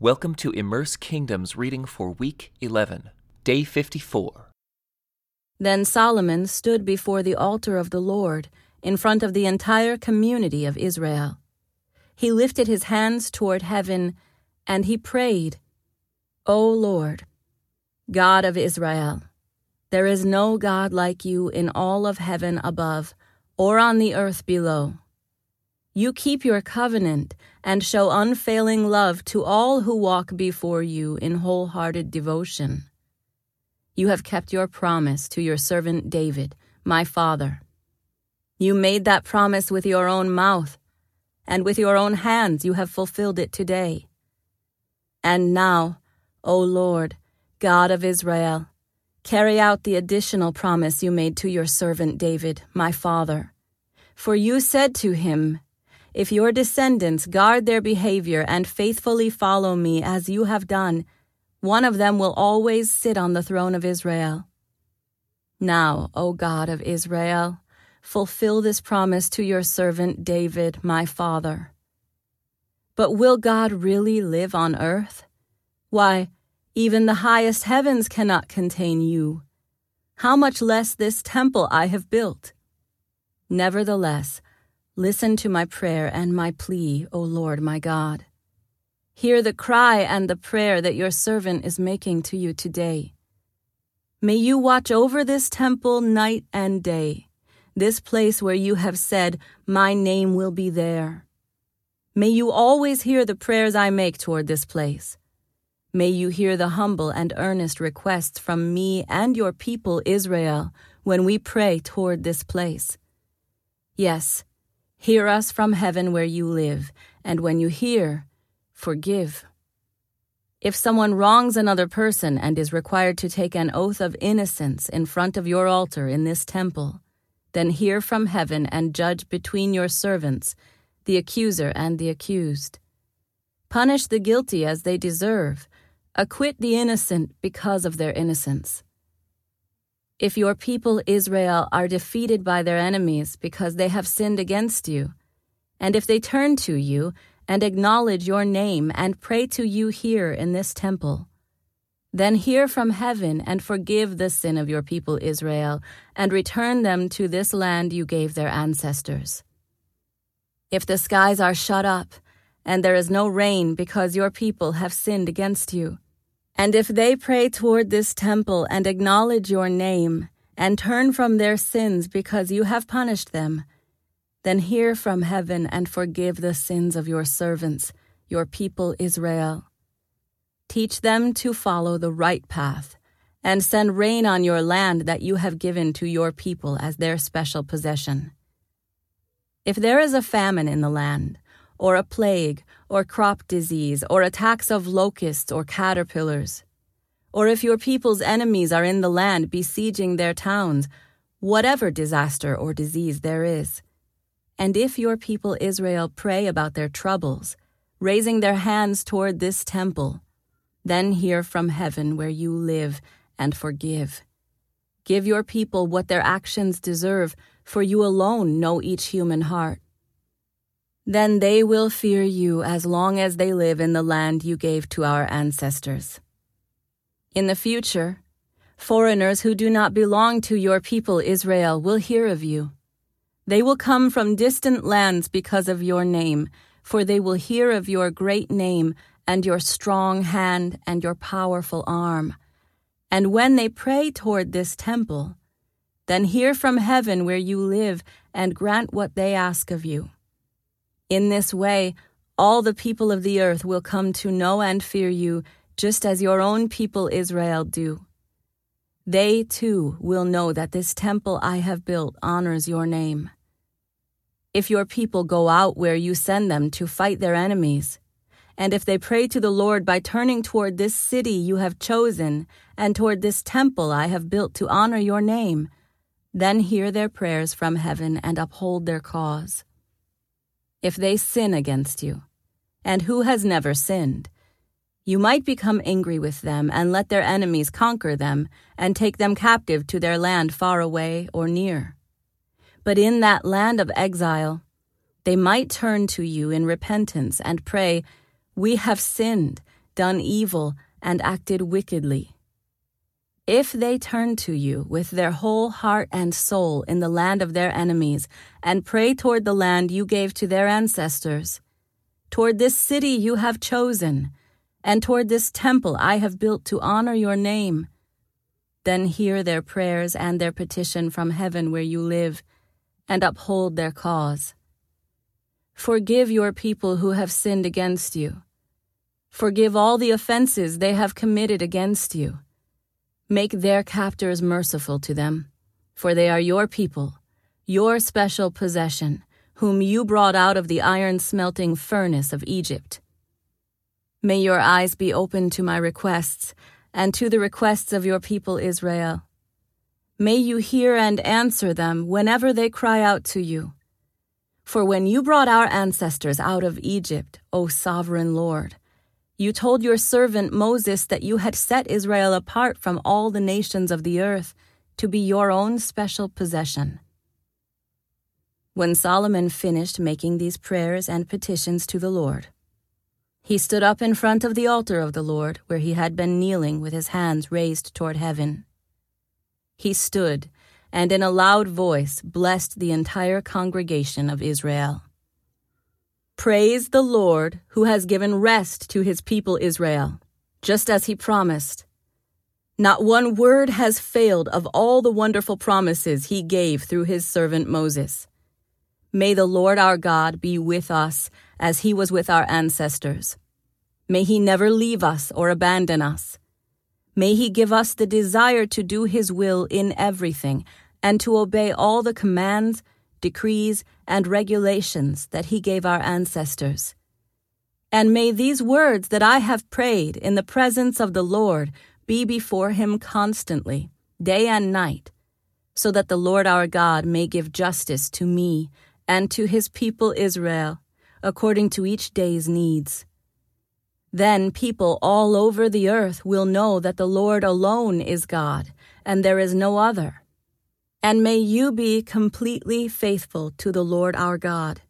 Welcome to Immerse Kingdom's reading for week 11, day 54. Then Solomon stood before the altar of the Lord in front of the entire community of Israel. He lifted his hands toward heaven and he prayed, O Lord, God of Israel, there is no God like you in all of heaven above or on the earth below. You keep your covenant and show unfailing love to all who walk before you in wholehearted devotion. You have kept your promise to your servant David, my father. You made that promise with your own mouth, and with your own hands you have fulfilled it today. And now, O Lord, God of Israel, carry out the additional promise you made to your servant David, my father. For you said to him, if your descendants guard their behavior and faithfully follow me as you have done, one of them will always sit on the throne of Israel. Now, O God of Israel, fulfill this promise to your servant David, my father. But will God really live on earth? Why, even the highest heavens cannot contain you. How much less this temple I have built? Nevertheless, Listen to my prayer and my plea, O Lord my God. Hear the cry and the prayer that your servant is making to you today. May you watch over this temple night and day, this place where you have said, My name will be there. May you always hear the prayers I make toward this place. May you hear the humble and earnest requests from me and your people Israel when we pray toward this place. Yes, Hear us from heaven where you live, and when you hear, forgive. If someone wrongs another person and is required to take an oath of innocence in front of your altar in this temple, then hear from heaven and judge between your servants, the accuser and the accused. Punish the guilty as they deserve, acquit the innocent because of their innocence. If your people Israel are defeated by their enemies because they have sinned against you, and if they turn to you and acknowledge your name and pray to you here in this temple, then hear from heaven and forgive the sin of your people Israel and return them to this land you gave their ancestors. If the skies are shut up and there is no rain because your people have sinned against you, and if they pray toward this temple and acknowledge your name, and turn from their sins because you have punished them, then hear from heaven and forgive the sins of your servants, your people Israel. Teach them to follow the right path, and send rain on your land that you have given to your people as their special possession. If there is a famine in the land, or a plague, or crop disease, or attacks of locusts or caterpillars. Or if your people's enemies are in the land besieging their towns, whatever disaster or disease there is. And if your people Israel pray about their troubles, raising their hands toward this temple, then hear from heaven where you live and forgive. Give your people what their actions deserve, for you alone know each human heart. Then they will fear you as long as they live in the land you gave to our ancestors. In the future, foreigners who do not belong to your people Israel will hear of you. They will come from distant lands because of your name, for they will hear of your great name and your strong hand and your powerful arm. And when they pray toward this temple, then hear from heaven where you live and grant what they ask of you. In this way, all the people of the earth will come to know and fear you, just as your own people Israel do. They too will know that this temple I have built honors your name. If your people go out where you send them to fight their enemies, and if they pray to the Lord by turning toward this city you have chosen, and toward this temple I have built to honor your name, then hear their prayers from heaven and uphold their cause if they sin against you. And who has never sinned? You might become angry with them and let their enemies conquer them and take them captive to their land far away or near. But in that land of exile, they might turn to you in repentance and pray, We have sinned, done evil, and acted wickedly. If they turn to you with their whole heart and soul in the land of their enemies, and pray toward the land you gave to their ancestors, toward this city you have chosen, and toward this temple I have built to honor your name, then hear their prayers and their petition from heaven where you live, and uphold their cause. Forgive your people who have sinned against you. Forgive all the offenses they have committed against you. Make their captors merciful to them, for they are your people, your special possession, whom you brought out of the iron smelting furnace of Egypt. May your eyes be open to my requests and to the requests of your people Israel. May you hear and answer them whenever they cry out to you. For when you brought our ancestors out of Egypt, O sovereign Lord, you told your servant Moses that you had set Israel apart from all the nations of the earth to be your own special possession. When Solomon finished making these prayers and petitions to the Lord, he stood up in front of the altar of the Lord, where he had been kneeling with his hands raised toward heaven. He stood, and in a loud voice blessed the entire congregation of Israel. Praise the Lord who has given rest to his people Israel, just as he promised. Not one word has failed of all the wonderful promises he gave through his servant Moses. May the Lord our God be with us as he was with our ancestors. May he never leave us or abandon us. May he give us the desire to do his will in everything and to obey all the commands, decrees, and regulations that he gave our ancestors. And may these words that I have prayed in the presence of the Lord be before him constantly, day and night, so that the Lord our God may give justice to me and to his people Israel, according to each day's needs. Then people all over the earth will know that the Lord alone is God, and there is no other and may you be completely faithful to the Lord our God.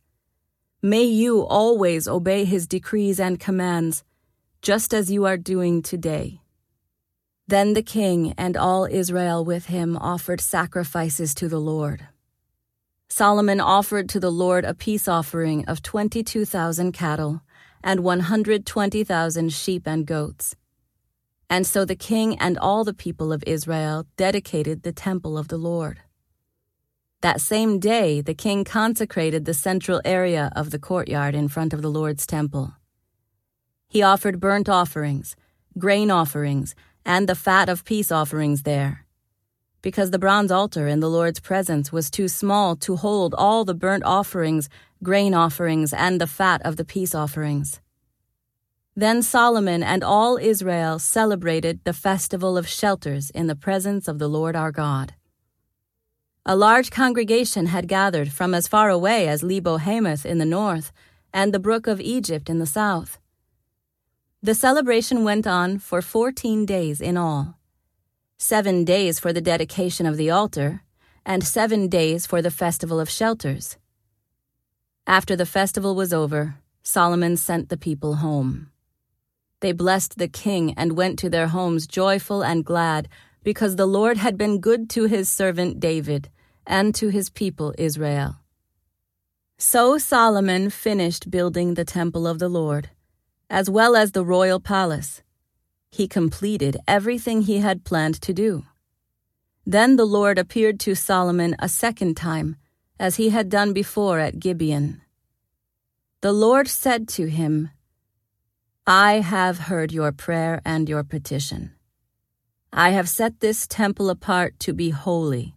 May you always obey his decrees and commands, just as you are doing today. Then the king and all Israel with him offered sacrifices to the Lord. Solomon offered to the Lord a peace offering of 22,000 cattle and 120,000 sheep and goats. And so the king and all the people of Israel dedicated the temple of the Lord. That same day, the king consecrated the central area of the courtyard in front of the Lord's temple. He offered burnt offerings, grain offerings, and the fat of peace offerings there. Because the bronze altar in the Lord's presence was too small to hold all the burnt offerings, grain offerings, and the fat of the peace offerings. Then Solomon and all Israel celebrated the festival of shelters in the presence of the Lord our God. A large congregation had gathered from as far away as Lebo Hamath in the north and the brook of Egypt in the south. The celebration went on for fourteen days in all seven days for the dedication of the altar, and seven days for the festival of shelters. After the festival was over, Solomon sent the people home. They blessed the king and went to their homes joyful and glad, because the Lord had been good to his servant David and to his people Israel. So Solomon finished building the temple of the Lord, as well as the royal palace. He completed everything he had planned to do. Then the Lord appeared to Solomon a second time, as he had done before at Gibeon. The Lord said to him, I have heard your prayer and your petition. I have set this temple apart to be holy,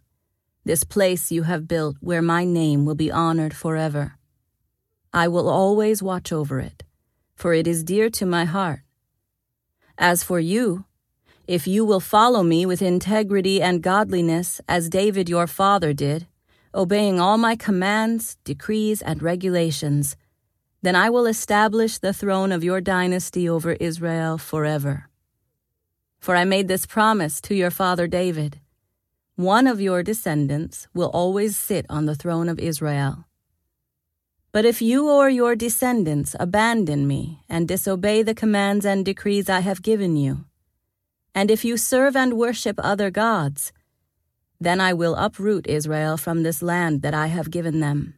this place you have built where my name will be honored forever. I will always watch over it, for it is dear to my heart. As for you, if you will follow me with integrity and godliness as David your father did, obeying all my commands, decrees, and regulations, then I will establish the throne of your dynasty over Israel forever. For I made this promise to your father David One of your descendants will always sit on the throne of Israel. But if you or your descendants abandon me and disobey the commands and decrees I have given you, and if you serve and worship other gods, then I will uproot Israel from this land that I have given them.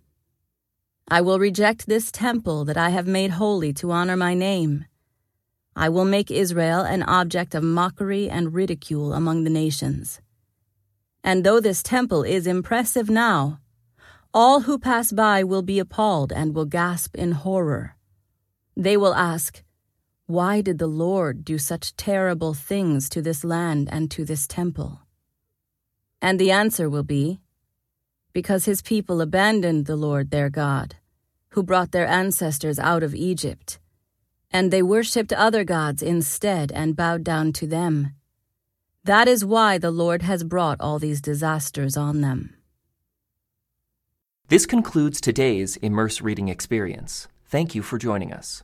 I will reject this temple that I have made holy to honor my name. I will make Israel an object of mockery and ridicule among the nations. And though this temple is impressive now, all who pass by will be appalled and will gasp in horror. They will ask, Why did the Lord do such terrible things to this land and to this temple? And the answer will be, Because his people abandoned the Lord their God, who brought their ancestors out of Egypt, and they worshipped other gods instead and bowed down to them. That is why the Lord has brought all these disasters on them. This concludes today's Immerse Reading Experience. Thank you for joining us.